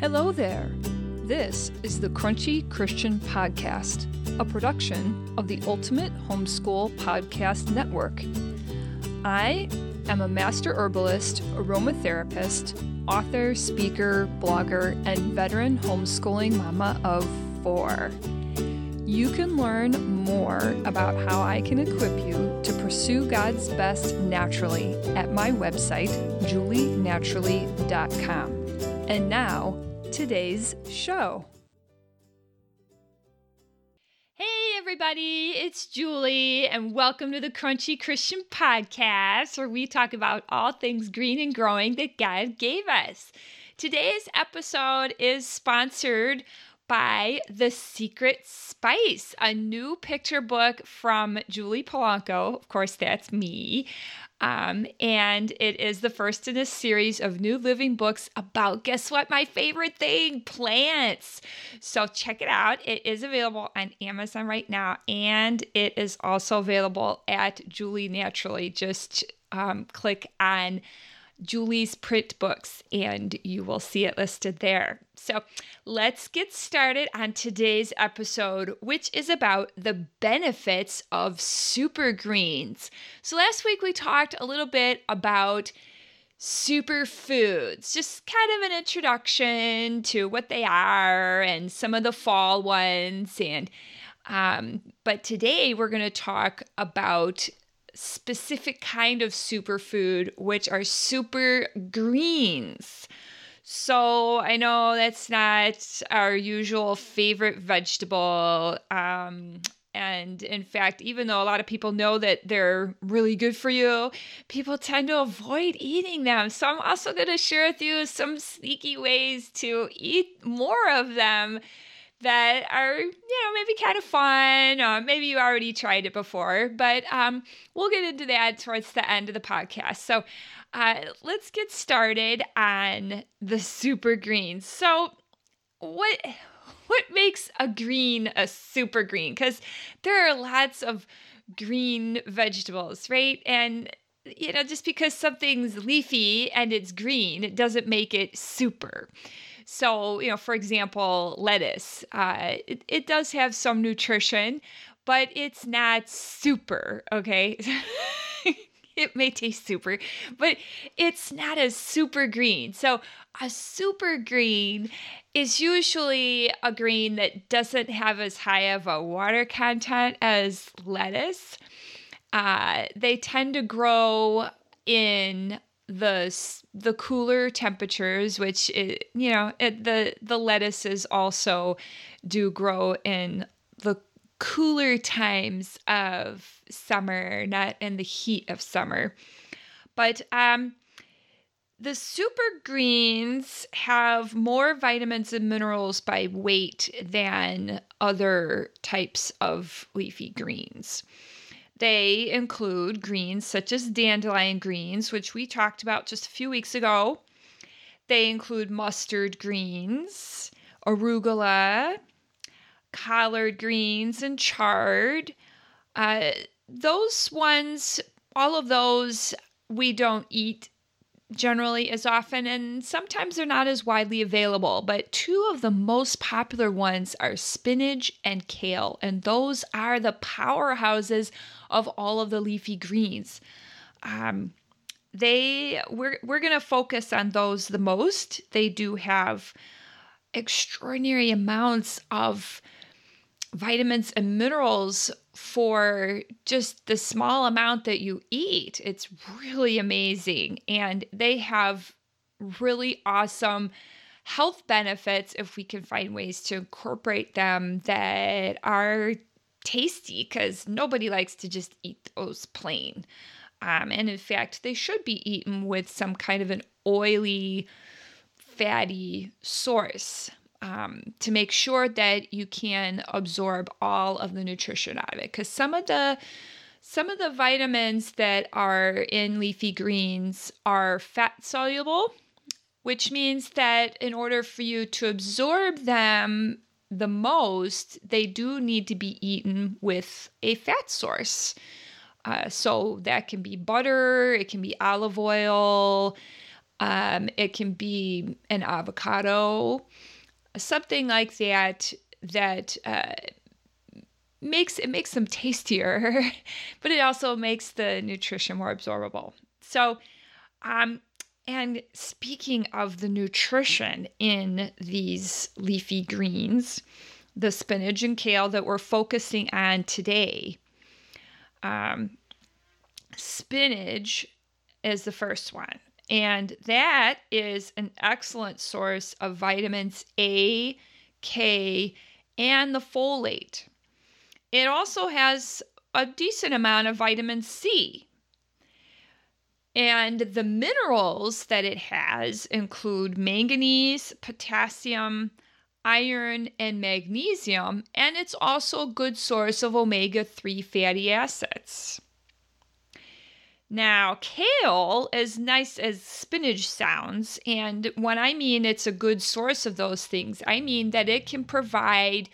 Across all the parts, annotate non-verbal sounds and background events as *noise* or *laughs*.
Hello there. This is the Crunchy Christian Podcast, a production of the Ultimate Homeschool Podcast Network. I am a master herbalist, aromatherapist, author, speaker, blogger, and veteran homeschooling mama of four. You can learn more about how I can equip you to pursue God's best naturally at my website, julienaturally.com. And now, today's show. Hey, everybody, it's Julie, and welcome to the Crunchy Christian Podcast, where we talk about all things green and growing that God gave us. Today's episode is sponsored by The Secret Spice, a new picture book from Julie Polanco. Of course, that's me. Um, and it is the first in a series of new living books about, guess what, my favorite thing plants. So check it out. It is available on Amazon right now, and it is also available at Julie Naturally. Just um, click on Julie's print books, and you will see it listed there. So let's get started on today's episode, which is about the benefits of super greens. So last week we talked a little bit about superfoods, just kind of an introduction to what they are and some of the fall ones. And um, but today we're going to talk about specific kind of superfood, which are super greens. So I know that's not our usual favorite vegetable. Um, and in fact, even though a lot of people know that they're really good for you, people tend to avoid eating them. So I'm also going to share with you some sneaky ways to eat more of them that are, you know, maybe kind of fun. or maybe you already tried it before, but um, we'll get into that towards the end of the podcast. So uh, let's get started on the super greens. So, what what makes a green a super green? Because there are lots of green vegetables, right? And you know, just because something's leafy and it's green, it doesn't make it super. So, you know, for example, lettuce, uh, it, it does have some nutrition, but it's not super, okay? *laughs* it may taste super, but it's not a super green. So, a super green is usually a green that doesn't have as high of a water content as lettuce. Uh, they tend to grow in the the cooler temperatures, which it, you know it, the the lettuces also do grow in the cooler times of summer, not in the heat of summer. But um, the super greens have more vitamins and minerals by weight than other types of leafy greens. They include greens such as dandelion greens, which we talked about just a few weeks ago. They include mustard greens, arugula, collard greens, and chard. Uh, those ones, all of those, we don't eat generally as often, and sometimes they're not as widely available. But two of the most popular ones are spinach and kale, and those are the powerhouses of all of the leafy greens. Um, they we're we're gonna focus on those the most. They do have extraordinary amounts of vitamins and minerals for just the small amount that you eat. It's really amazing. And they have really awesome health benefits if we can find ways to incorporate them that are tasty because nobody likes to just eat those plain. Um, and in fact, they should be eaten with some kind of an oily, fatty source um, to make sure that you can absorb all of the nutrition out of it. Because some of the some of the vitamins that are in leafy greens are fat soluble, which means that in order for you to absorb them the most, they do need to be eaten with a fat source. Uh, so that can be butter, it can be olive oil, Um, it can be an avocado, something like that that uh, makes it makes them tastier, *laughs* but it also makes the nutrition more absorbable. So, um, and speaking of the nutrition in these leafy greens, the spinach and kale that we're focusing on today, um, spinach is the first one. And that is an excellent source of vitamins A, K, and the folate. It also has a decent amount of vitamin C. And the minerals that it has include manganese, potassium, iron, and magnesium, and it's also a good source of omega 3 fatty acids. Now, kale, as nice as spinach sounds, and when I mean it's a good source of those things, I mean that it can provide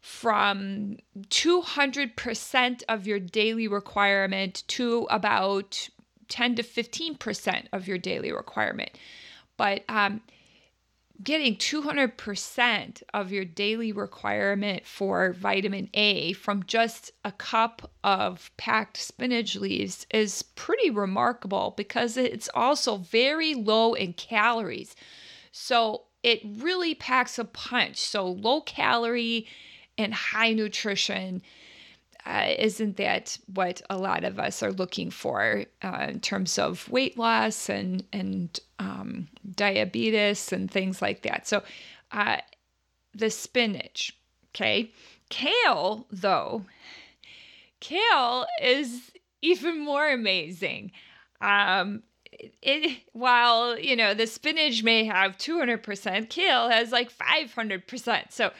from 200% of your daily requirement to about 10 to 15% of your daily requirement. But um, getting 200% of your daily requirement for vitamin A from just a cup of packed spinach leaves is pretty remarkable because it's also very low in calories. So it really packs a punch. So low calorie and high nutrition. Uh, isn't that what a lot of us are looking for uh, in terms of weight loss and and um, diabetes and things like that? So, uh, the spinach, okay, kale though, kale is even more amazing. Um, it while you know the spinach may have 200% kale has like 500% so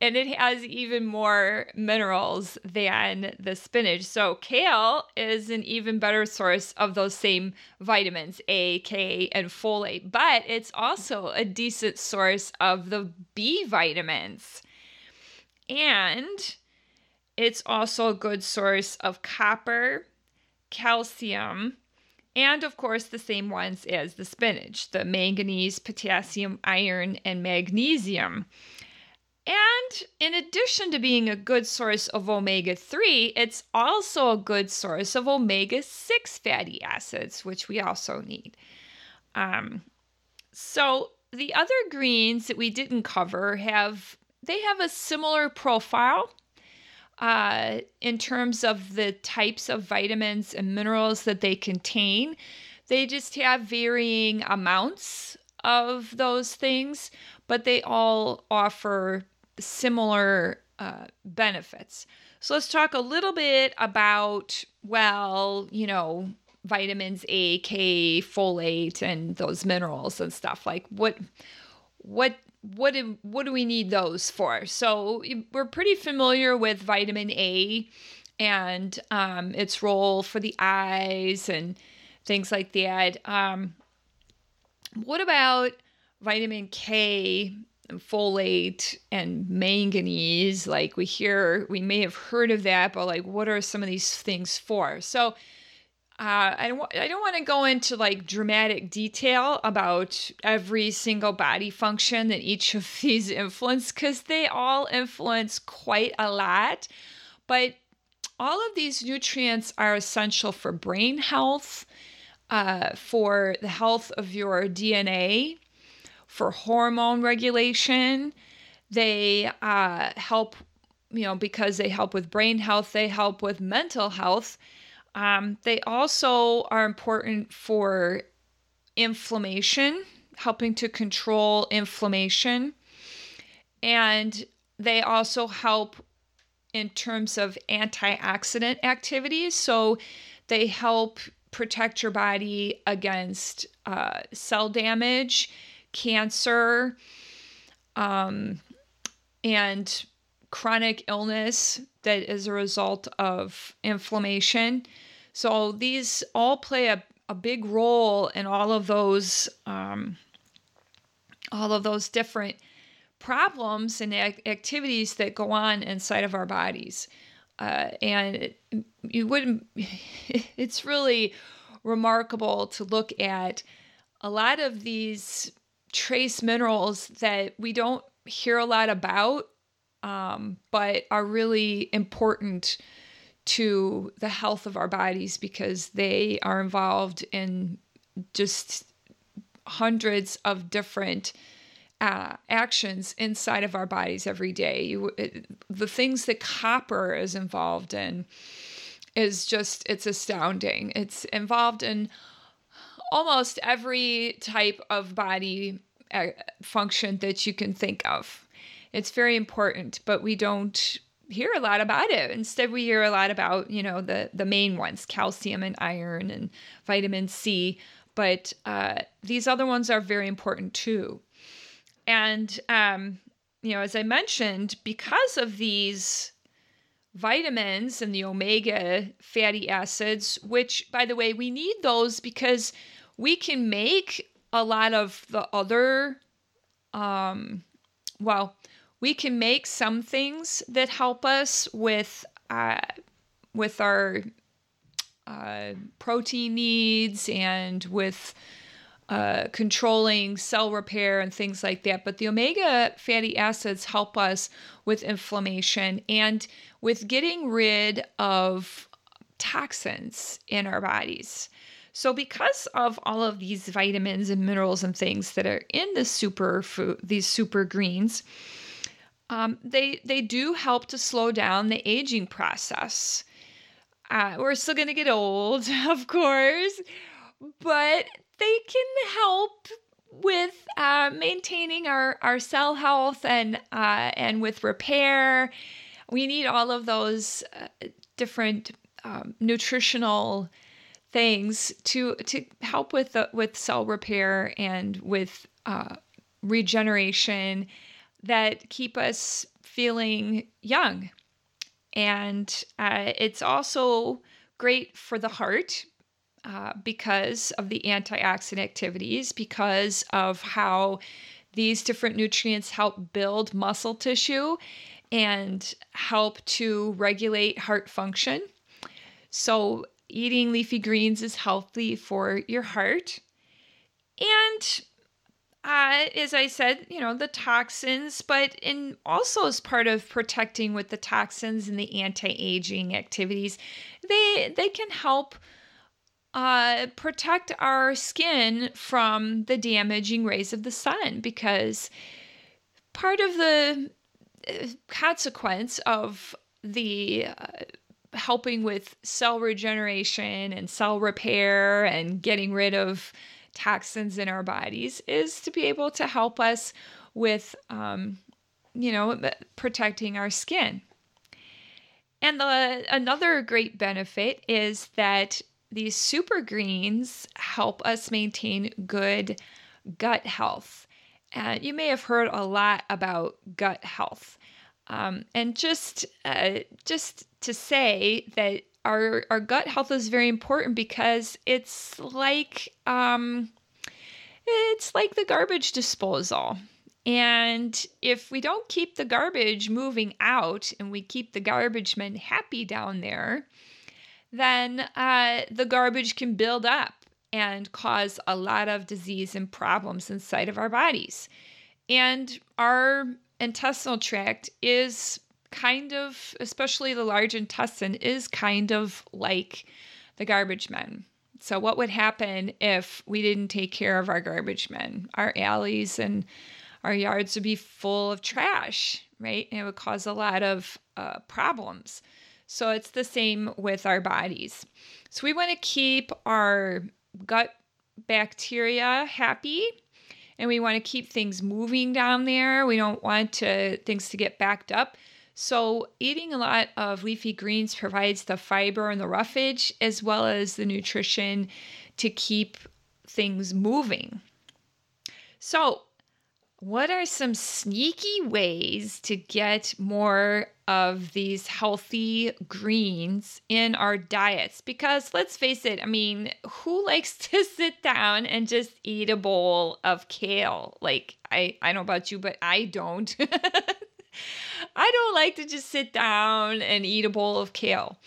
and it has even more minerals than the spinach. So kale is an even better source of those same vitamins a k and folate. But it's also a decent source of the b vitamins. And it's also a good source of copper calcium and of course the same ones as the spinach the manganese, potassium, iron, and magnesium. And in addition to being a good source of omega 3, it's also a good source of omega 6 fatty acids, which we also need. Um, so the other greens that we didn't cover have they have a similar profile uh, in terms of the types of vitamins and minerals that they contain. They just have varying amounts of those things, but they all offer similar uh, benefits. So let's talk a little bit about, well, you know, vitamins A, K, folate, and those minerals and stuff. Like what, what what do, what do we need those for? So we're pretty familiar with vitamin A and um, its role for the eyes and things like that. Um, what about vitamin K, and folate, and manganese? Like we hear, we may have heard of that, but like, what are some of these things for? So uh, I don't, I don't want to go into like dramatic detail about every single body function that each of *laughs* these influence because they all influence quite a lot. But all of these nutrients are essential for brain health, uh, for the health of your DNA, for hormone regulation. They uh, help, you know, because they help with brain health, they help with mental health um, they also are important for inflammation, helping to control inflammation. And they also help in terms of antioxidant activities. So they help protect your body against uh, cell damage, cancer, um, and chronic illness that is a result of inflammation. So these all play a, a big role in all of those um, all of those different problems and activities that go on inside of our bodies. Uh, and it, you wouldn't, *laughs* it's really remarkable to look at a lot of these trace minerals that we don't hear a lot about, um, but are really important to the health of our bodies because they are involved in just hundreds of different uh, actions inside of our bodies every day. You, it, the things that copper is involved in is just, it's astounding. It's involved in almost every type of body uh, function that you can think of. It's very important, but we don't hear a lot about it. Instead, we hear a lot about, you know, the the main ones, calcium and iron and vitamin C. But uh, these other ones are very important too. And um, you know, as I mentioned, because of these vitamins and the omega fatty acids, which, by the way, we need those because we can make a lot of the other, um, well, we can make some things that help us with uh, with our uh, protein needs and with uh, controlling cell repair and things like that. But the omega fatty acids help us with inflammation and with getting rid of toxins in our bodies. So, because of all of these vitamins and minerals and things that are in the super food, these super greens, um, they they do help to slow down the aging process. Uh, we're still going to get old, *laughs* of course, but they can help with uh, maintaining our, our cell health and uh, and with repair. We need all of those uh, different um, nutritional things to to help with with cell repair and with uh, regeneration that keep us feeling young. And uh, it's also great for the heart uh, because of the antioxidant activities, because of how these different nutrients help build muscle tissue and help to regulate heart function. So eating leafy greens is healthy for your heart. And uh, as I said, you know, the toxins, but in also as part of protecting with the toxins and the anti-aging activities, they they can help uh, protect our skin from the damaging rays of the sun because part of the uh, consequence of the uh, helping with cell regeneration and cell repair and getting rid of toxins in our bodies is to be able to help us with, um, you know, protecting our skin. And the, another great benefit is that these super greens help us maintain good gut health. Uh, you may have heard a lot about gut health. Um, and just uh, just to say that our our gut health is very important because it's like um, it's like the garbage disposal. And if we don't keep the garbage moving out and we keep the garbage men happy down there, then uh, the garbage can build up and cause a lot of disease and problems inside of our bodies. And our intestinal tract is kind of, especially the large intestine, is kind of like the garbage men. So, what would happen if we didn't take care of our garbage men? Our alleys and our yards would be full of trash, right? And it would cause a lot of uh, problems. So, it's the same with our bodies. So, we want to keep our gut bacteria happy and we want to keep things moving down there. We don't want to things to get backed up. So, eating a lot of leafy greens provides the fiber and the roughage as well as the nutrition to keep things moving. So, what are some sneaky ways to get more of these healthy greens in our diets? Because let's face it, I mean, who likes *laughs* to sit down and just eat a bowl of kale? Like, I, I don't know about you, but I don't. *laughs* I don't like to just sit down and eat a bowl of kale.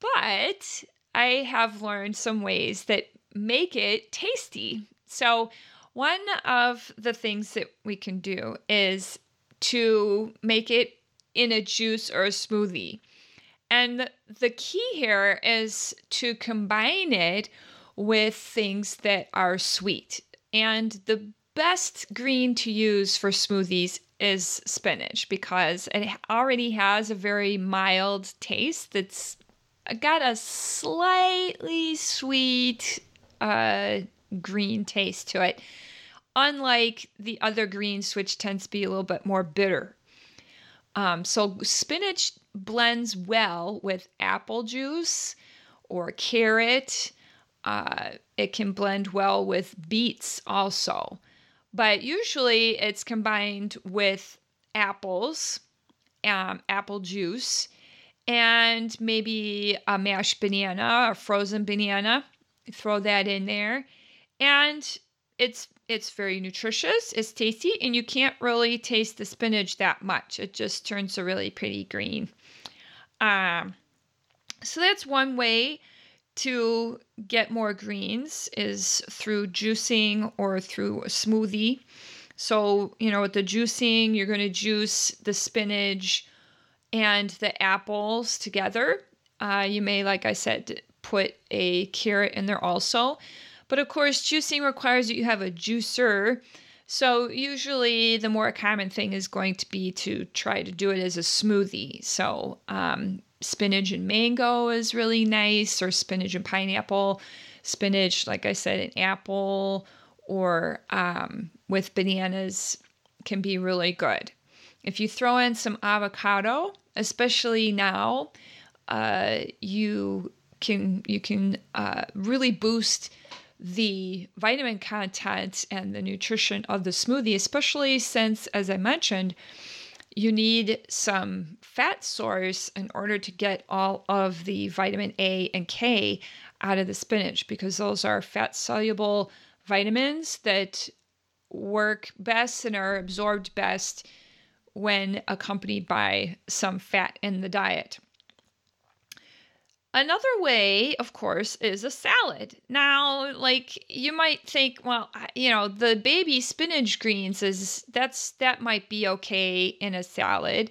But I have learned some ways that make it tasty. So, one of the things that we can do is to make it in a juice or a smoothie. And the key here is to combine it with things that are sweet. And the best green to use for smoothies is spinach because it already has a very mild taste that's got a slightly sweet uh, green taste to it, unlike the other greens, which tends to be a little bit more bitter. Um, so spinach blends well with apple juice or carrot. Uh, it can blend well with beets also. But usually it's combined with apples, um, apple juice, and maybe a mashed banana, a frozen banana. Throw that in there. And it's it's very nutritious, it's tasty, and you can't really taste the spinach that much. It just turns a really pretty green. Um, so that's one way to get more greens is through juicing or through a smoothie. So, you know, with the juicing, you're going to juice the spinach and the apples together. Uh, you may, like I said, put a carrot in there also. But of course, juicing requires that you have a juicer. So, usually, the more common thing is going to be to try to do it as a smoothie. So, um, spinach and mango is really nice, or spinach and pineapple. Spinach, like I said, an apple or um, with bananas can be really good. If you throw in some avocado, especially now, uh, you can you can uh, really boost the vitamin content and the nutrition of the smoothie, especially since, as I mentioned, you need some fat source in order to get all of the vitamin A and K out of the spinach because those are fat soluble vitamins that work best and are absorbed best when accompanied by some fat in the diet. Another way, of course, is a salad. Now, like you might think, well, you know, the baby spinach greens is that's that might be okay in a salad.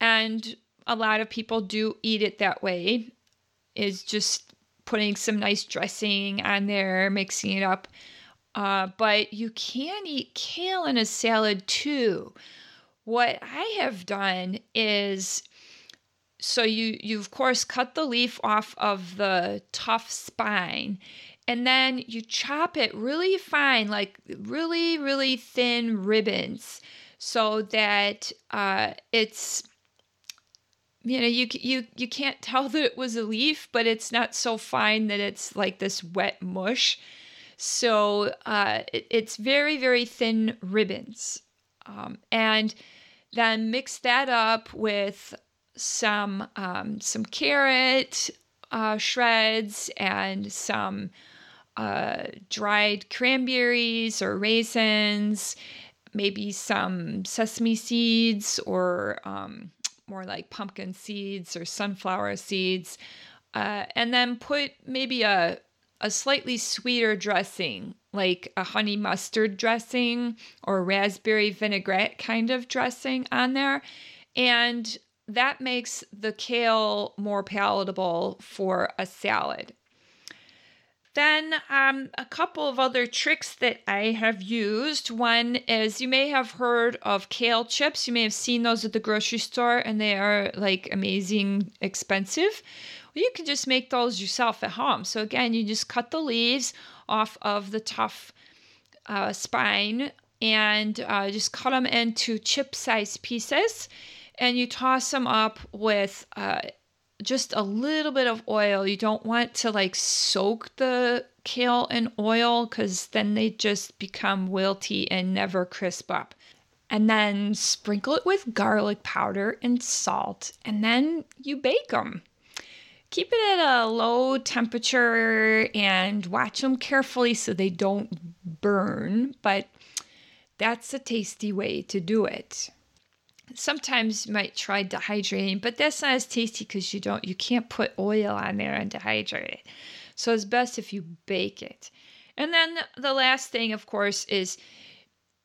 And a lot of people do eat it that way. Is just putting some nice dressing on there, mixing it up. Uh, but you can eat kale in a salad too. What I have done is so you you of course cut the leaf off of the tough spine and then you chop it really fine like really really thin ribbons so that uh, it's you know you you you can't tell that it was a leaf but it's not so fine that it's like this wet mush. So uh, it, it's very very thin ribbons. Um, and then mix that up with some um, some carrot uh, shreds and some uh, dried cranberries or raisins, maybe some sesame seeds or um, more like pumpkin seeds or sunflower seeds, uh, and then put maybe a a slightly sweeter dressing, like a honey mustard dressing or raspberry vinaigrette kind of dressing on there. And that makes the kale more palatable for a salad. Then, um, a couple of other tricks that I have used. One is you may have heard of kale chips. You may have seen those at the grocery store, and they are like amazing expensive. Well, you can just make those yourself at home. So, again, you just cut the leaves off of the tough uh, spine and uh, just cut them into chip sized pieces and you toss them up with uh, just a little bit of oil. You don't want to like soak the kale in oil because then they just become wilty and never crisp up. And then sprinkle it with garlic powder and salt, and then you bake them. Keep it at a low temperature and watch them carefully so they don't burn, but that's a tasty way to do it sometimes you might try dehydrating, but that's not as tasty because you don't you can't put oil on there and dehydrate it. So it's best if you bake it. And then the last thing, of course, is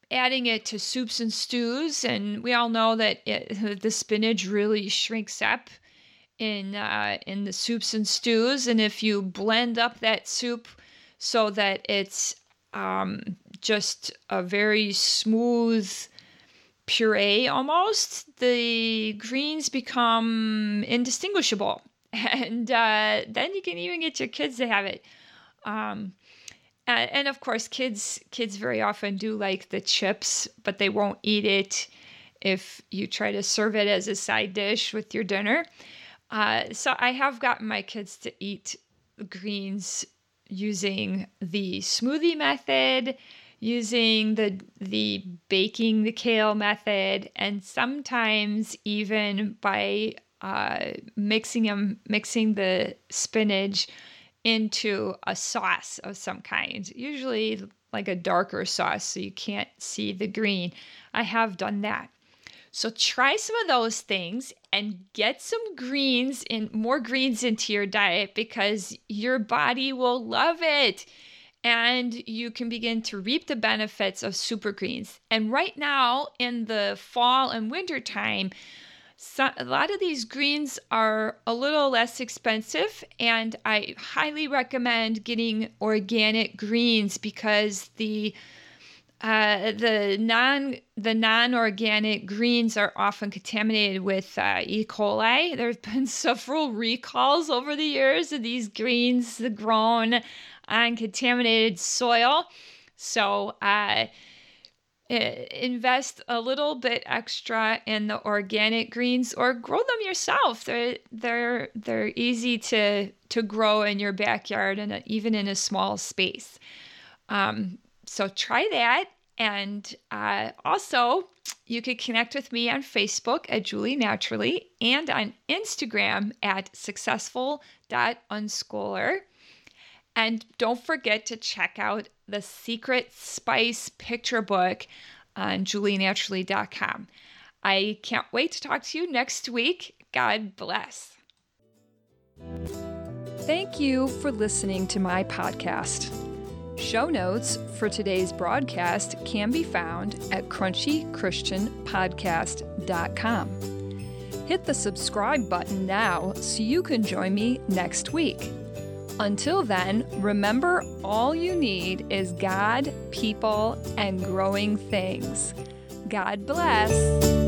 adding it to soups and stews. And we all know that it, *laughs* the spinach really shrinks up in uh, in the soups and stews. And if you blend up that soup so that it's um, just a very smooth puree almost, the greens become indistinguishable. *laughs* And uh, then you can even get your kids to have it. Um, and, and of course, kids kids very often do like the chips, but they won't eat it if you try to serve it as a side dish with your dinner. Uh, so I have gotten my kids to eat greens using the smoothie method, using the the baking the kale method, and sometimes even by uh, mixing them, mixing the spinach into a sauce of some kind, usually like a darker sauce so you can't see the green. I have done that. So try some of those things and get some greens in more greens into your diet because your body will love it and you can begin to reap the benefits of super greens. And right now in the fall and winter time, so, a lot of these greens are a little less expensive, and I highly recommend getting organic greens because the uh, the non the non organic greens are often contaminated with uh, E. coli. There have been *laughs* several recalls over the years of these greens grown on contaminated soil. So uh, invest a little bit extra in the organic greens or grow them yourself. They're they're they're easy to to grow in your backyard and even in a small space. Um, so try that. And uh, also, you could connect with me on Facebook at Julie Naturally and on Instagram at successful.unschooler. And don't forget to check out the Secret Spice picture book on julienaturally.com. I can't wait to talk to you next week. God bless. Thank you for listening to my podcast. Show notes for today's broadcast can be found at crunchychristianpodcast.com. Hit the subscribe button now so you can join me next week. Until then, remember all you need is God, people, and growing things. God bless.